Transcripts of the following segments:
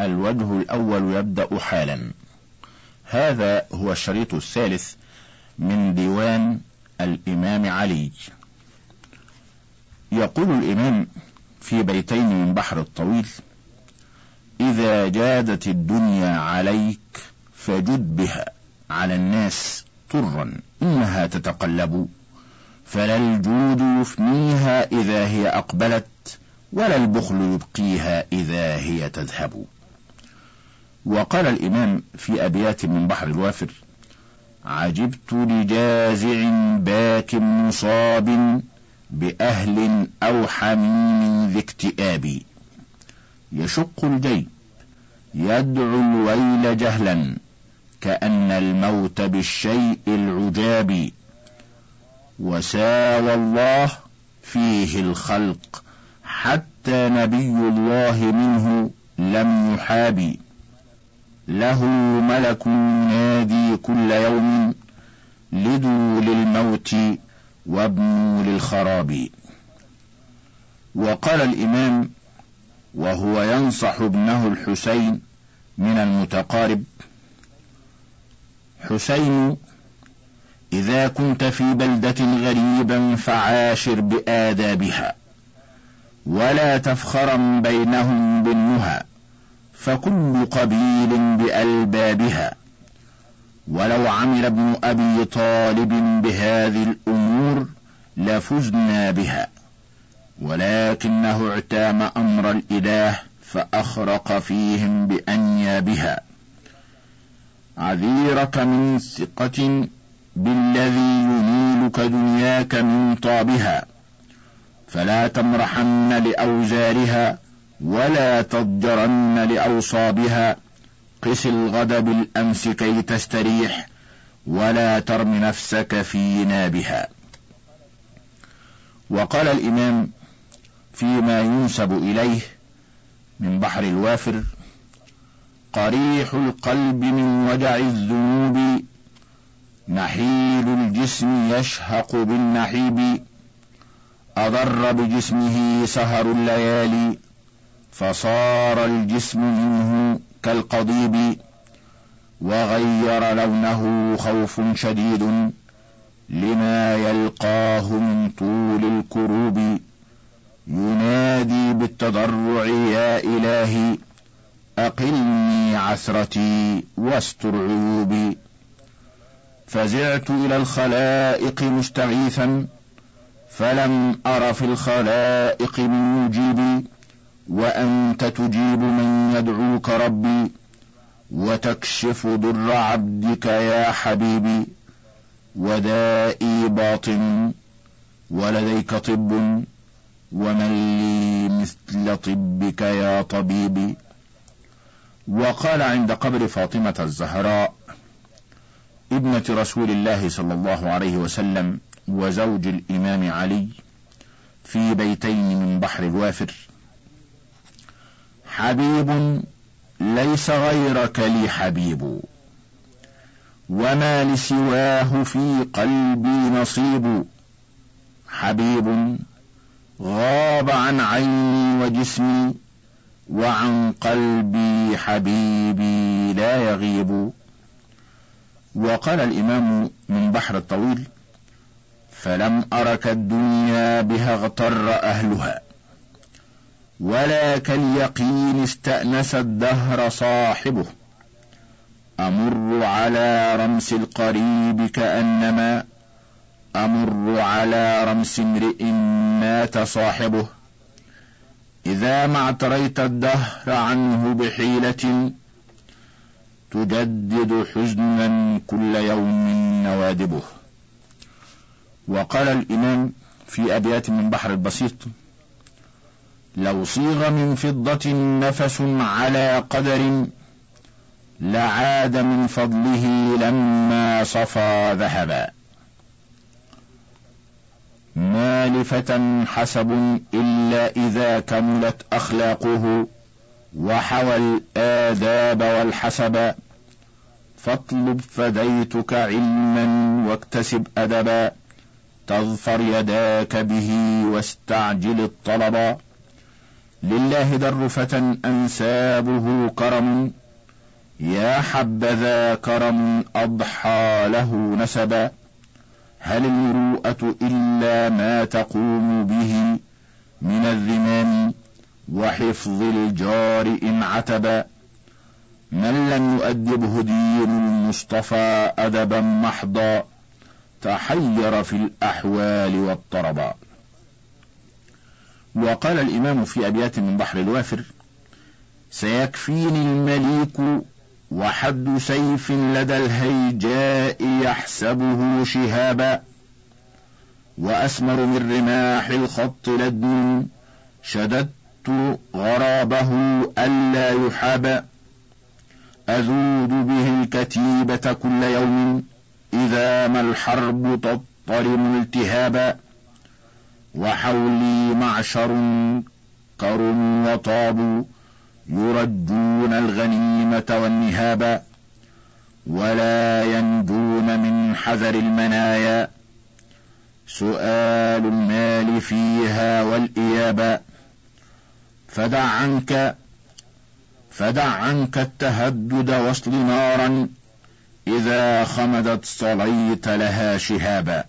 الوجه الأول يبدأ حالا. هذا هو الشريط الثالث من ديوان الإمام علي. يقول الإمام في بيتين من بحر الطويل إذا جادت الدنيا عليك فجد بها على الناس طرا إنها تتقلب فلا الجود يفنيها إذا هي أقبلت ولا البخل يبقيها إذا هي تذهب. وقال الإمام في أبيات من بحر الوافر عجبت لجازع باك مصاب بأهل أو حميم ذي اكتئاب. يشق الجيب يدعو الويل جهلا كأن الموت بالشيء العجاب. وساوى الله فيه الخلق حتى نبي الله منه لم يحاب. له ملك ينادي كل يوم لدوا للموت وابنوا للخراب. وقال الإمام وهو ينصح ابنه الحسين من المتقارب. حسين إذا كنت في بلدة غريبا فعاشر بآدابها ولا تفخرا بينهم بالنهى. فكل قبيل بألبابها. ولو عمل ابن أبي طالب بهذه الأمور لفزنا بها. ولكنه اعتام أمر الإله فأخرق فيهم بأنيابها. عذيرك من ثقة بالذي ينيلك دنياك من طابها. فلا تمرحن لأوزارها ولا تضجرن لأوصابها. قس الغد بالأمس كي تستريح ولا ترم نفسك في نابها. وقال الإمام فيما ينسب إليه من بحر الوافر قريح القلب من وجع الذنوب نحيل الجسم يشهق بالنحيب. أضر بجسمه سهر الليالي. فصار الجسم منه كالقضيب وغير لونه خوف شديد لما يلقاه من طول الكروب. ينادي بالتضرع يا إلهي أقلني عثرتي واستر عيوبي. فزعت إلى الخلائق مستغيثا فلم أر في الخلائق من مجيبي وأنت تجيب من يدعوك ربي وتكشف ضر عبدك يا حبيبي ودائي باطن ولديك طب ومن لي مثل طبك يا طبيبي وقال عند قبر فاطمة الزهراء ابنة رسول الله صلى الله عليه وسلم وزوج الإمام علي في بيتين من بحر الوافر حبيب ليس غيرك لي حبيب. وما لسواه في قلبي نصيب. حبيب غاب عن عيني وجسمي وعن قلبي حبيبي لا يغيب. وقال الإمام من بحر الطويل فلم أرك الدنيا بها اغتر أهلها. ولا كاليقين استأنس الدهر صاحبه. أمر على رمس القريب كأنما أمر على رمس امرئ مات صاحبه. إذا ما اعتريت الدهر عنه بحيلة تجدد حزنا كل يوم نوادبه. وقال الإمام في أبيات من بحر البسيط لو صيغ من فضة نفس على قدر لعاد من فضله لما صفى ذهبا. ما لفتى حسب إلا إذا كملت أخلاقه وحوى الآداب والحسب. فاطلب فديتك علما واكتسب أدبا. تظفر يداك به واستعجل الطلبا لله در فتى أنسابه كرم يا حبذا كرم أضحى له نسبا هل المروءة إلا ما تقوم به من الذمام وحفظ الجار إن عتبا من لم يؤدبه دين المصطفى أدبا محضا تحير في الأحوال والطربا وقال الإمام في أبيات من بحر الوافر سيكفيني المليك وحد سيف لدى الهيجاء يحسبه شهابا وأسمر من رماح الخط لدن شددت غرابه ألا يحابا أذود به الكتيبة كل يوم إذا ما الحرب تضطرم التهابا. وحولي معشر كر وطاب يرجون الغنيمة والنهابا ولا ينجون من حذر المنايا. سؤال المال فيها والإيابا فدع عنك فدع عنك التهدد واصل نارا إذا خمدت صليت لها شهابا.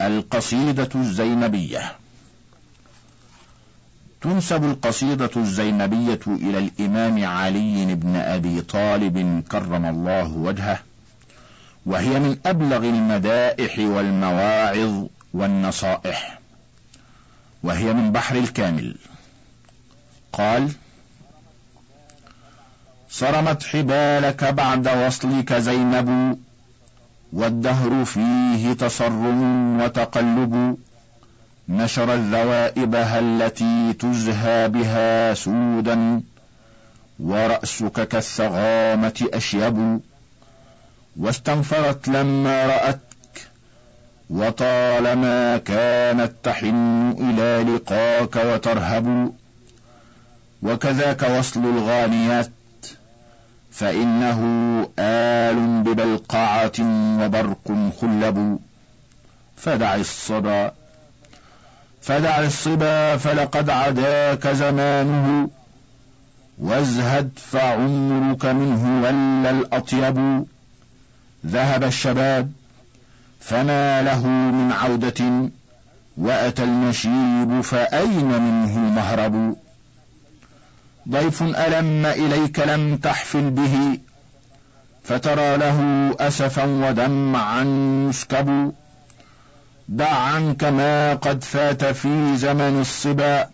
القصيدة الزينبية. تنسب القصيدة الزينبية إلى الإمام علي بن أبي طالب كرم الله وجهه وهي من أبلغ المدائح والمواعظ والنصائح وهي من بحر الكامل. قال صرمت حبالك بعد وصلك زينب والدهر فيه تصرم وتقلب نشر الذوائبها التي تزهى بها سودا ورأسك كالثغامة أشيب واستنفرت لما رأتك وطالما كانت تحن إلى لقاك وترهب وكذاك وصل الغانيات فإنه آل ببلقعة وبرق خلب. فدع الصبا. فدع الصبا فلقد عداك زمانه. وازهد فعمرك منه ولى الأطيب. ذهب الشباب فما له من عودة. وأتى المشيب فأين منه مهرب ضيف ألم إليك لم تحفل به فترى له أسفا ودمعا يسكب دع عنك ما قد فات في زمن الصبا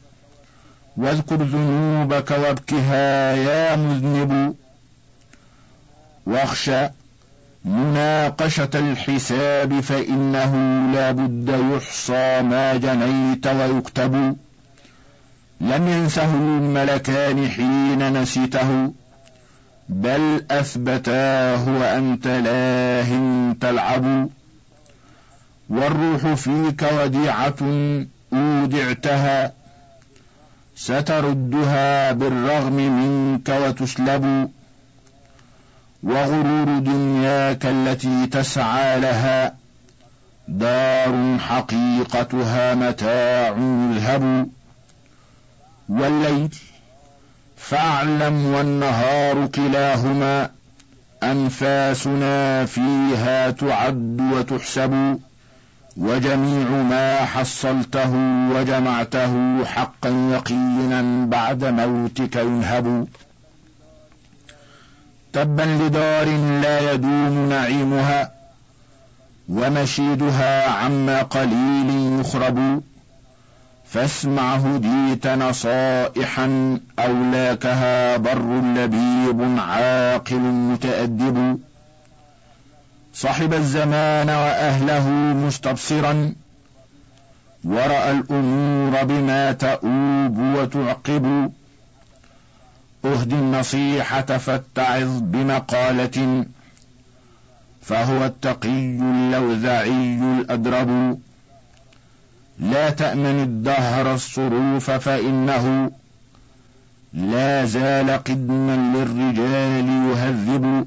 واذكر ذنوبك وابكها يا مذنب. واخشى مناقشة الحساب فإنه لا بد يحصى ما جنيت ويكتب. لم ينسه الملكان حين نسيته بل أثبتاه وأنت لاه تلعب. والروح فيك وديعة أودعتها ستردها بالرغم منك وتسلب. وغرور دنياك التي تسعى لها دار حقيقتها متاع يذهب والليل فأعلم والنهار كلاهما أنفاسنا فيها تعد وتحسب وجميع ما حصلته وجمعته حقا يقينا بعد موتك ينهب. تبا لدار لا يدوم نعيمها ومشيدها عما قليل يخرب. فاسمع هديت نصائحا أولاكها بر لبيب عاقل متأدب. صحب الزمان وأهله مستبصرا. ورأى الأمور بما تؤوب وتعقب. اهدي النصيحة فاتعظ بمقالة. فهو التقي اللوذعي الأدرب. لا تأمن الدهر الصروف فإنه لا زال قدما للرجال يهذب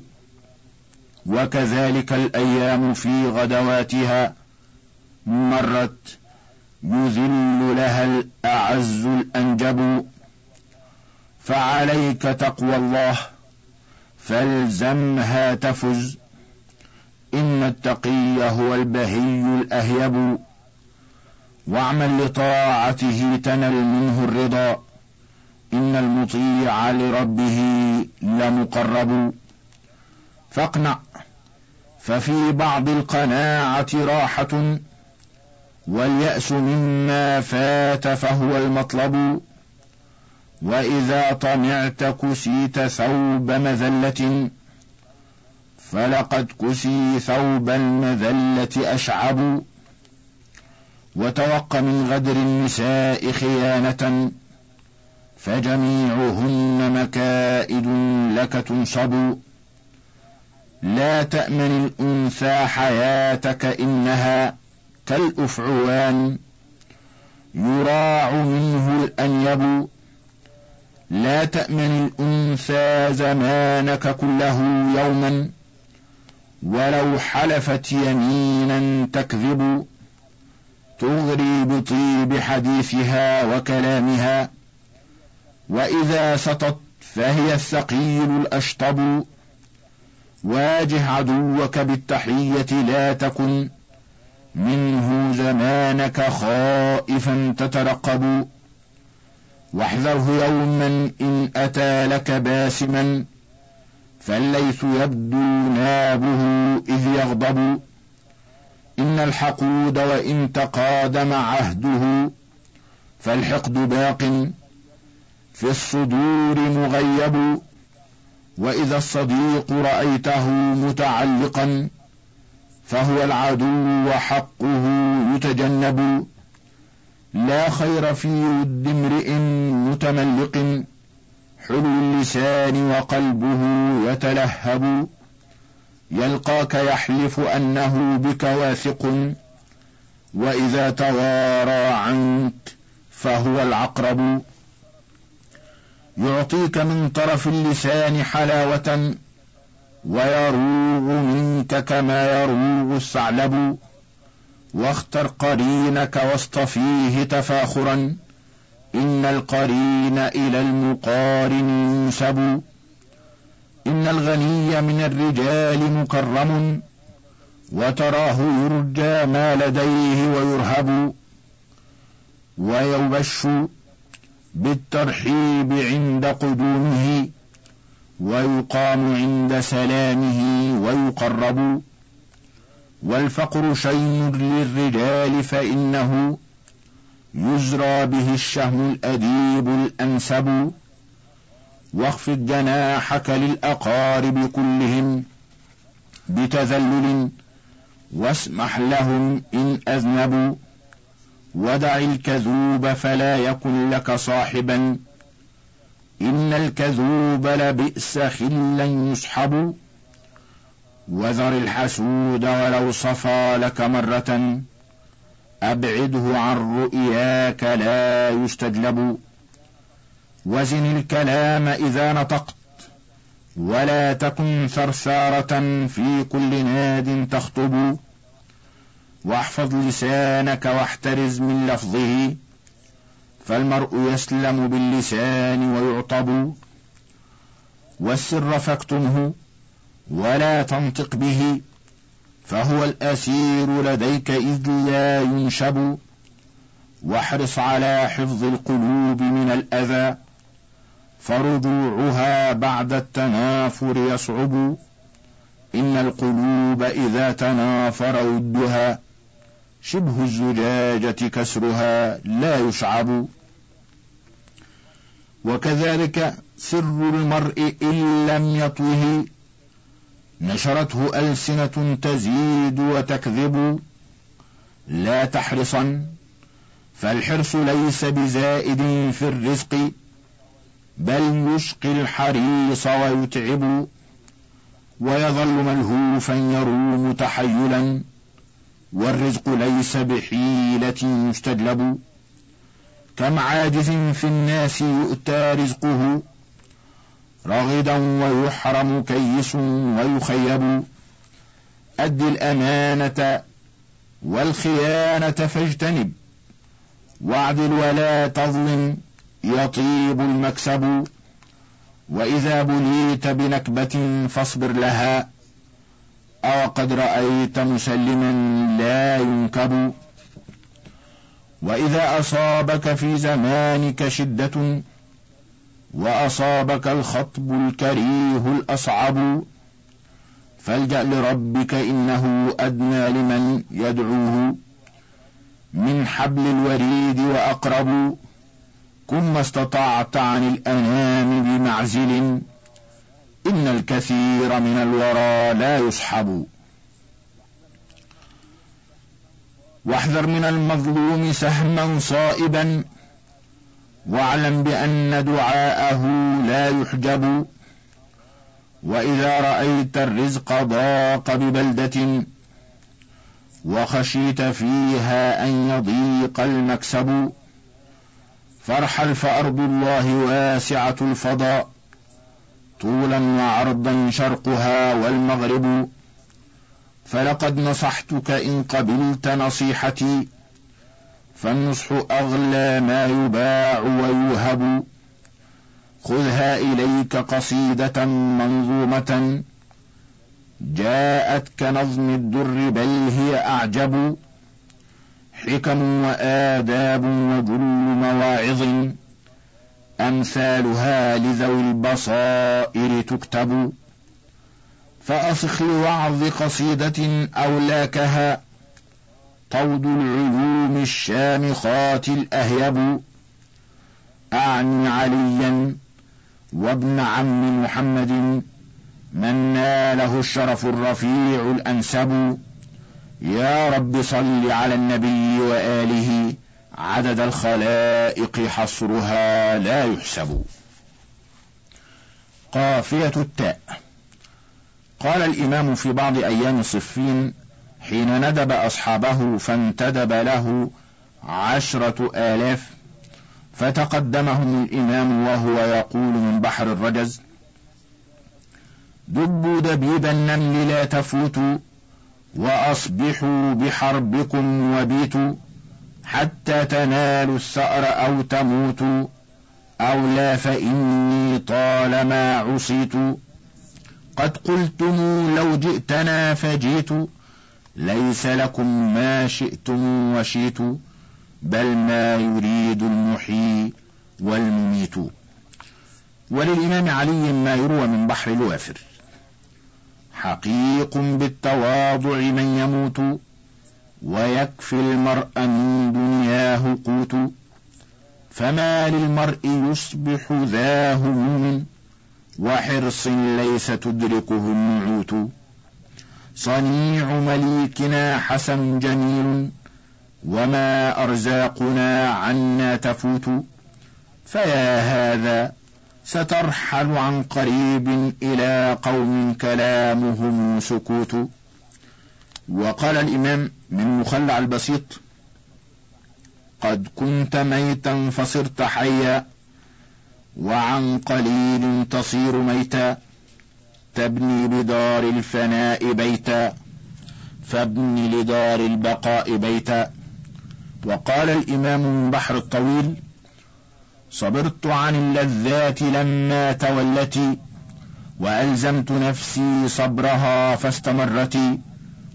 وكذلك الأيام في غدواتها مرت يذل لها الأعز الأنجب فعليك تقوى الله فالزمها تفز إن التقي هو البهي الأهيب واعمل لطاعته تنل منه الرضا. إن المطيع لربه لمقرب. فاقنع. ففي بعض القناعة راحة. واليأس مما فات فهو المطلب. وإذا طمعت كسيت ثوب مذلة. فلقد كسي ثوب المذلة أشعب. وتوق من غدر النساء خيانة فجميعهن مكائد لك تنصب. لا تأمن الأنثى حياتك إنها كالأفعوان يراع منه الأنيب. لا تأمن الأنثى زمانك كله يوما ولو حلفت يمينا تكذب. تغري بطيب حديثها وكلامها وإذا سطت فهي الثقيل الأشطب. واجه عدوك بالتحية لا تكن منه زمانك خائفا تترقب. واحذره يوما إن أتى لك باسما فالليث يبدو نابه إذ يغضب. إن الحقود وإن تقادم عهده فالحقد باق في الصدور مغيب وإذا الصديق رأيته متعلقا فهو العدو وحقه يتجنب. لا خير في ود امرئ متملق حلو اللسان وقلبه يتلهب. يلقاك يحلف أنه بك واثق وإذا توارى عنك فهو العقرب. يعطيك من طرف اللسان حلاوة ويروغ منك كما يروغ الثعلب. واختر قرينك واصطفيه تفاخرا إن القرين إلى المقارن ينسب إن الغني من الرجال مكرم وتراه يرجى ما لديه ويرهب ويبش بالترحيب عند قدومه ويقام عند سلامه ويقرب والفقر شين للرجال فإنه يزرى به الشهم الأديب الأنسب واخفض جناحك للأقارب كلهم بتذلل واسمح لهم إن أذنبوا ودع الكذوب فلا يكن لك صاحبا إن الكذوب لبئس خلا يسحب وذر الحسود ولو صفى لك مرة أبعده عن رؤياك لا يستجلب وزن الكلام إذا نطقت ولا تكن ثرثارة في كل ناد تخطب. واحفظ لسانك واحترز من لفظه فالمرء يسلم باللسان ويعطب. والسر فاكتمه ولا تنطق به فهو الأسير لديك إذ لا ينشب. واحرص على حفظ القلوب من الأذى. فرجوعها بعد التنافر يصعب إن القلوب إذا تنافر ودها شبه الزجاجة كسرها لا يشعب وكذلك سر المرء إن لم يطوه نشرته ألسنة تزيد وتكذب لا تحرصا فالحرص ليس بزائد في الرزق بل يشقي الحريص ويتعب ويظل ملهوفا يروم تحيلا والرزق ليس بحيلة يستجلب كم عاجز في الناس يؤتى رزقه رغدا ويحرم كيس ويخيب أد الأمانة والخيانة فاجتنب واعدل ولا تظلم يطيب المكسب وإذا بليت بنكبة فاصبر لها أو قد رأيت مسلما لا ينكب. وإذا أصابك في زمانك شدة وأصابك الخطب الكريه الأصعب فالجأ لربك إنه أدنى لمن يدعوه من حبل الوريد وأقرب. كن ما استطعت عن الأنام بمعزل إن الكثير من الورى لا يصحب واحذر من المظلوم سهما صائبا واعلم بأن دعاءه لا يحجب. وإذا رأيت الرزق ضاق ببلدة وخشيت فيها أن يضيق المكسب. فارحل فأرض الله واسعة الفضاء طولا وعرضا شرقها والمغرب. فلقد نصحتك إن قبلت نصيحتي فالنصح أغلى ما يباع ويوهب. خذها إليك قصيدة منظومة جاءت كنظم الدر بل هي أعجب. حكم وآداب وجل مواعظ أمثالها لذوي البصائر تكتب. فأصخ لوعظ قصيدة أولاكها. طود العلوم الشامخات الأهيب. أعني عليا وابن عم محمد من ناله الشرف الرفيع الأنسب. يا رب صل على النبي وآله. عدد الخلائق حصرها لا يحسب. قافية التاء. قال الإمام في بعض أيام صفين حين ندب أصحابه فانتدب له عشرة آلاف فتقدمهم الإمام وهو يقول من بحر الرجز دبوا دبيب النمل لا تفوتوا وأصبحوا بحربكم وبيتوا حتى تنالوا الثأر أو تموتوا أو لا فإني طالما عصيت قد قلتم لو جئتنا فجيت ليس لكم ما شئتم وشيت بل ما يريد المحيي والمميت وللإمام علي ما يروى من بحر الوافر حقيق بالتواضع من يموت ويكفي المرء من دنياه قوت فما للمرء يصبح ذا هموم وحرص ليس تدركه النعوت صنيع مليكنا حسن جميل وما أرزاقنا عنا تفوت. فيا هذا سترحل عن قريب إلى قوم كلامهم سكوت. وقال الإمام من مخلع البسيط قد كنت ميتا فصرت حيا وعن قليل تصير ميتا تبني بدار الفناء بيتا فابن لدار البقاء بيتا. وقال الإمام من بحر الطويل صبرت عن اللذات لما تولتي وألزمت نفسي صبرها فاستمرت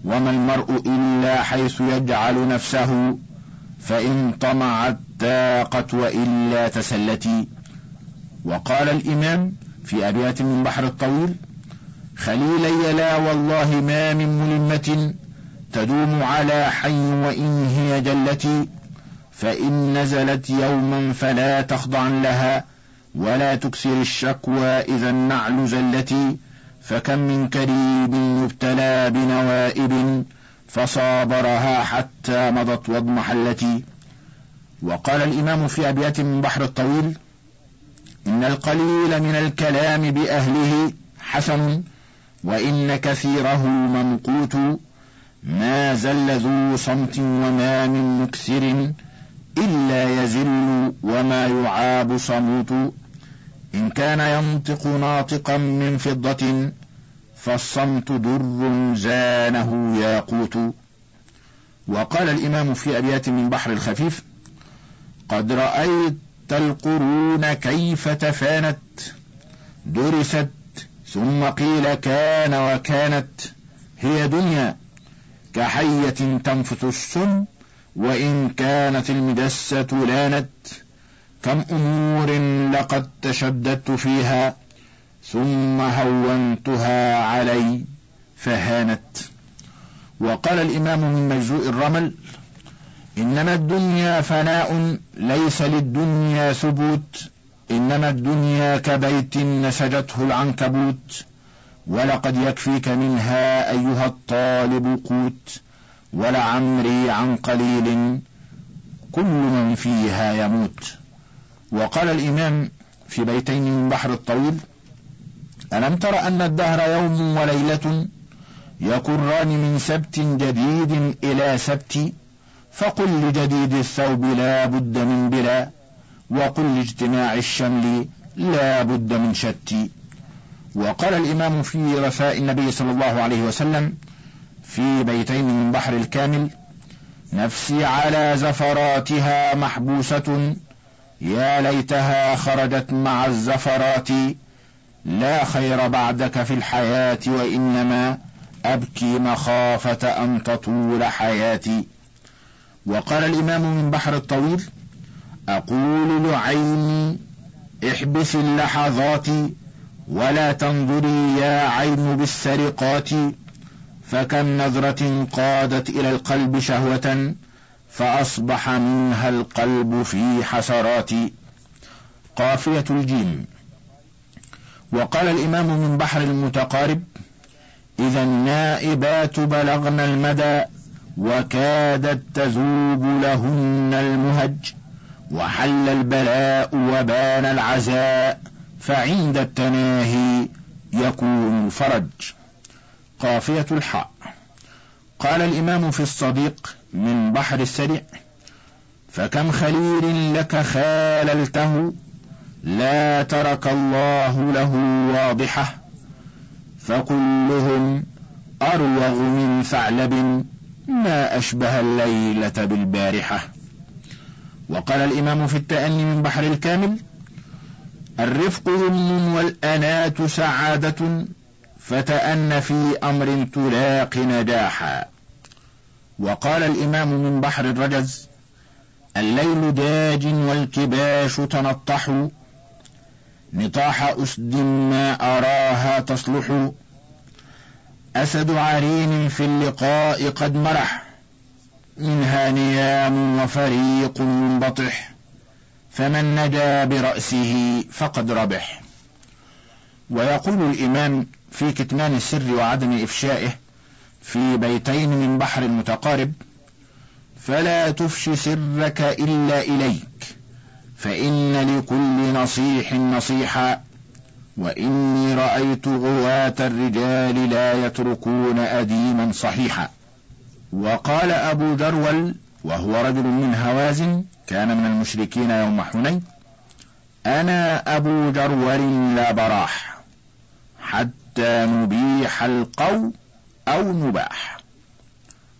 وما المرء إلا حيث يجعل نفسه فإن طمعت تاقت وإلا تسلتي وقال الإمام في أبيات من بحر الطويل خليلي لا والله ما من ملمة تدوم على حي وإن هي جلتي فإن نزلت يوما فلا تخضع لها ولا تكسر الشكوى إذا النعل زلتي فكم من كريم يبتلى بنوائب فصابرها حتى مضت واضمحلتي وقال الإمام في أبيات من بحر الطويل إن القليل من الكلام بأهله حسن وإن كثيره ممقوت ما زل ذو صمت وما من مكثر إلا يزل وما يعاب صموت. إن كان ينطق ناطقا من فضة فالصمت در زانه ياقوت. وقال الإمام في أبيات من بحر الخفيف قد رأيت القرون كيف تفانت درست ثم قيل كان وكانت. هي دنيا كحية تنفث السم وإن كانت المدسة لانت كم أمور لقد تشددت فيها ثم هونتها علي فهانت. وقال الإمام من مجزوء الرمل إنما الدنيا فناء ليس للدنيا ثبوت إنما الدنيا كبيت نسجته العنكبوت ولقد يكفيك منها أيها الطالب قوت. ولعمري عن قليل كل من فيها يموت. وقال الإمام في بيتين من بحر الطويل ألم تر أن الدهر يوم وليلة يكران من سبت جديد إلى سبت؟ فقل لجديد الثوب لا بد من بلا وقل لاجتماع الشمل لا بد من شت وقال الإمام في رثاء النبي صلى الله عليه وسلم في بيتين من بحر الكامل نفسي على زفراتها محبوسة. يا ليتها خرجت مع الزفرات لا خير بعدك في الحياة وإنما أبكي مخافة أن تطول حياتي. وقال الإمام من بحر الطويل أقول لعيني احبس اللحظات ولا تنظري يا عين بالسرقات. فكم نظرة قادت إلى القلب شهوة فأصبح منها القلب في حسرات قافية الجيم. وقال الإمام من بحر المتقارب إذا النائبات بلغن المدى وكادت تذوب لهن المهج وحل البلاء وبان العزاء فعند التناهي يكون الفرج قافية الحاء. قال الإمام في الصديق من بحر السريع فكم خليل لك خاللته لا ترك الله له واضحة فكلهم أروغ من ثعلب ما أشبه الليلة بالبارحة. وقال الإمام في التأني من بحر الكامل الرفق ذم والأنات سعادة فتأن في أمر تلاق نجاحا. وقال الإمام من بحر الرجز الليل داج والكباش تنطح نطاح أسد ما أراها تصلح. أسد عرين في اللقاء قد مرح منها نيام وفريق منبطح فمن نجا برأسه فقد ربح. ويقول الإمام في كتمان السر وعدم إفشائه في بيتين من بحر متقارب فلا تفش سرك إلا إليك فإن لكل نصيح نصيحا وإني رأيت غواة الرجال لا يتركون أديما صحيحا. وقال أبو درول وهو رجل من هوازن كان من المشركين يوم حنين أنا أبو درول لا براح حتى نبيح القو أو نباح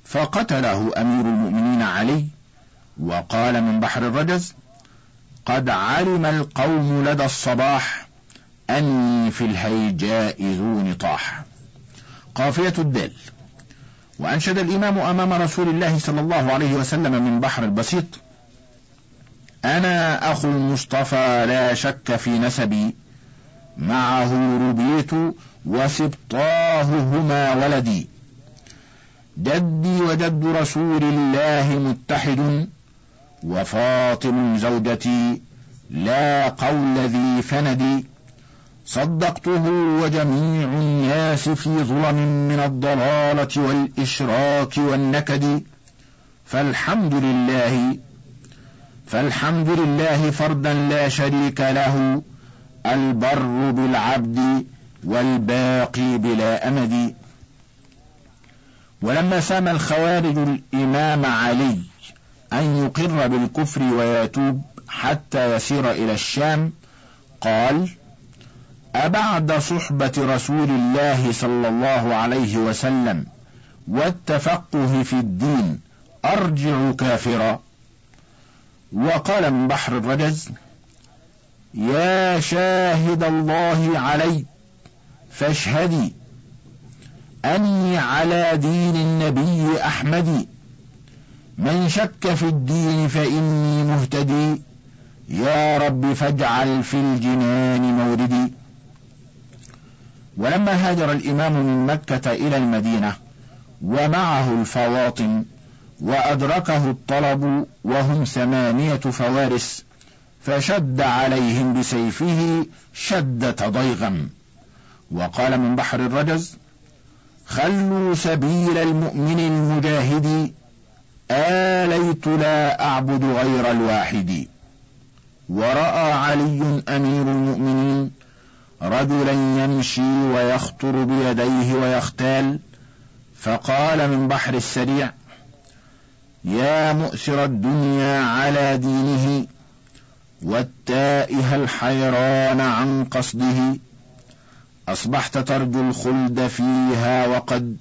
فقتله أمير المؤمنين علي وقال من بحر الرجز قد علم القوم لدى الصباح أني في الهيجاء ذو نطاح. قافية الدال وأنشد الإمام أمام رسول الله صلى الله عليه وسلم من بحر البسيط أنا أخو المصطفى لا شك في نسبي معه ربيت وسبطاه هما ولدي. جدي وجد رسول الله متحد وفاطم زوجتي لا قول ذي فندي صدقته وجميع الناس في ظلم من الضلالة والإشراك والنكد. فالحمد لله فالحمد لله فردا لا شريك له. البر بالعبد والباقي بلا أمد. ولما سام الخوارج الإمام علي أن يقر بالكفر ويتوب حتى يسير إلى الشام قال أبعد صحبة رسول الله صلى الله عليه وسلم والتفقه في الدين أرجع كافرا. وقال من بحر الرجز يا شاهد الله علي فاشهدي. أني على دين النبي أحمد. من شك في الدين فإني مهتدي. يا رب فاجعل في الجنان موردي ولما هاجر الإمام من مكة إلى المدينة ومعه الفواطن وأدركه الطلب وهم ثمانية فوارس فشد عليهم بسيفه شدة ضيغم وقال من بحر الرجز خلوا سبيل المؤمن المجاهد آليت لا أعبد غير الواحد. ورأى علي أمير المؤمنين رجلا يمشي ويخطر بيديه ويختال. فقال من بحر السريع يا مؤثر الدنيا على دينه والتائه الحيران عن قصده أصبحت ترجو الخلد فيها وقد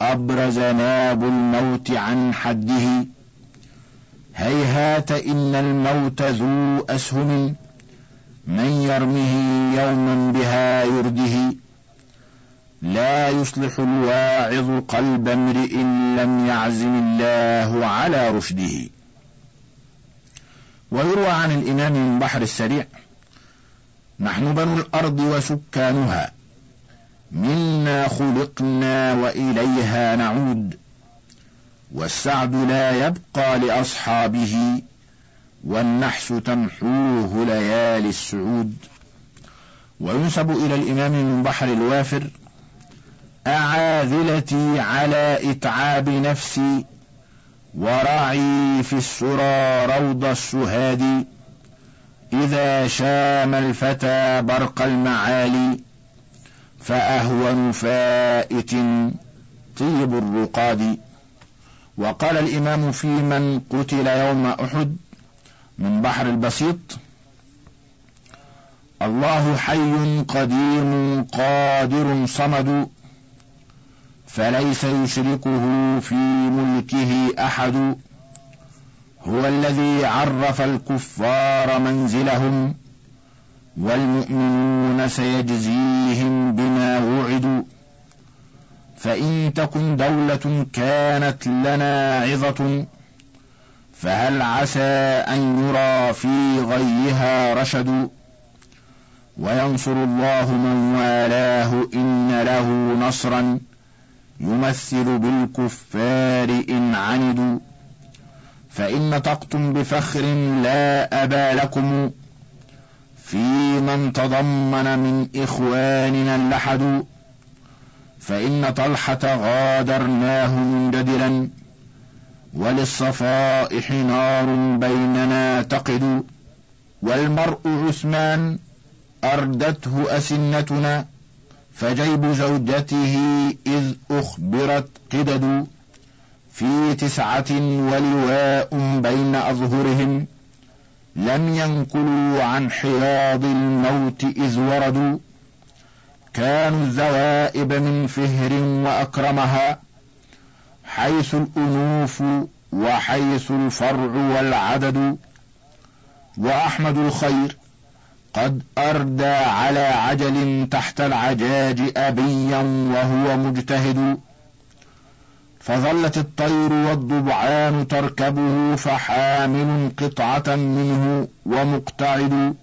أبرز ناب الموت عن حده. هيهات إن الموت ذو أسهم من يرمه يوما بها يرده. لا يصلح الواعظ قلب امرئ لم يعزم الله على رشده. ويروى عن الإمام من بحر السريع نحن بنو الأرض وسكانها منا خلقنا وإليها نعود والسعد لا يبقى لأصحابه والنحس تمحوه ليالي السعود. وينسب إلى الإمام من بحر الوافر أعاذلتي على إتعاب نفسي ورعي في السرى روض السهاد. إذا شام الفتى برق المعالي فأهون فائت طيب الرقاد. وقال الإمام في من قتل يوم أحد من بحر البسيط الله حي قديم قادر صمد فليس يشركه في ملكه أحد. هو الذي عرف الكفار منزلهم والمؤمنون سيجزيهم بما وعدوا. فإن تكن دولة كانت لنا عظة فهل عسى أن يرى في غيها رشد؟ وينصر الله من والاه إن له نصرا. يمثل بالكفار إن عندوا فإن نطقتم بفخر لا أبا لكم. في من تضمن من إخواننا اللحد فإن طلحة غادرناه منجدلا وللصفائح نار بيننا تقد والمرء عثمان أردته أسنتنا. فجيب زوجته إذ أخبرت قدد في تسعة ولواء بين أظهرهم لم ينقلوا عن حياض الموت إذ وردوا. كانوا الذوائب من فهر وأكرمها حيث الأنوف وحيث الفرع والعدد. وأحمد الخير قد أردى على عجل تحت العجاج أبيا وهو مجتهد. فظلت الطير والضبعان تركبه فحامل قطعة منه ومقتعد.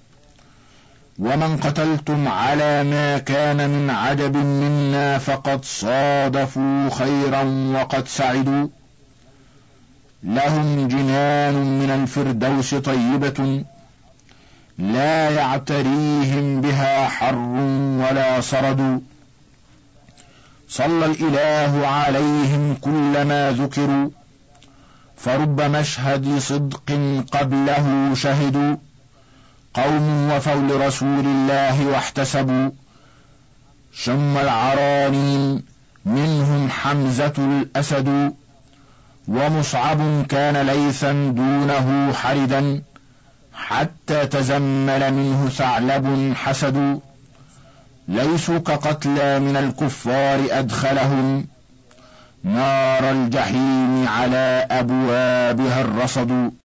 ومن قتلتم على ما كان من عجب منا فقد صادفوا خيرا وقد سعدوا. لهم جنان من الفردوس طيبة. لا يعتريهم بها حر ولا صرد صلى الإله عليهم كلما ذكروا فرب مشهد صدق قبله شهدوا. قوم وفوا لرسول الله واحتسبوا. شم العرانين منهم حمزة الأسد. ومصعب كان ليثا دونه حردا. حتى تزمل منه ثعلب حسد ليسوا كقتلى من الكفار أدخلهم. نار الجحيم على أبوابها الرصد.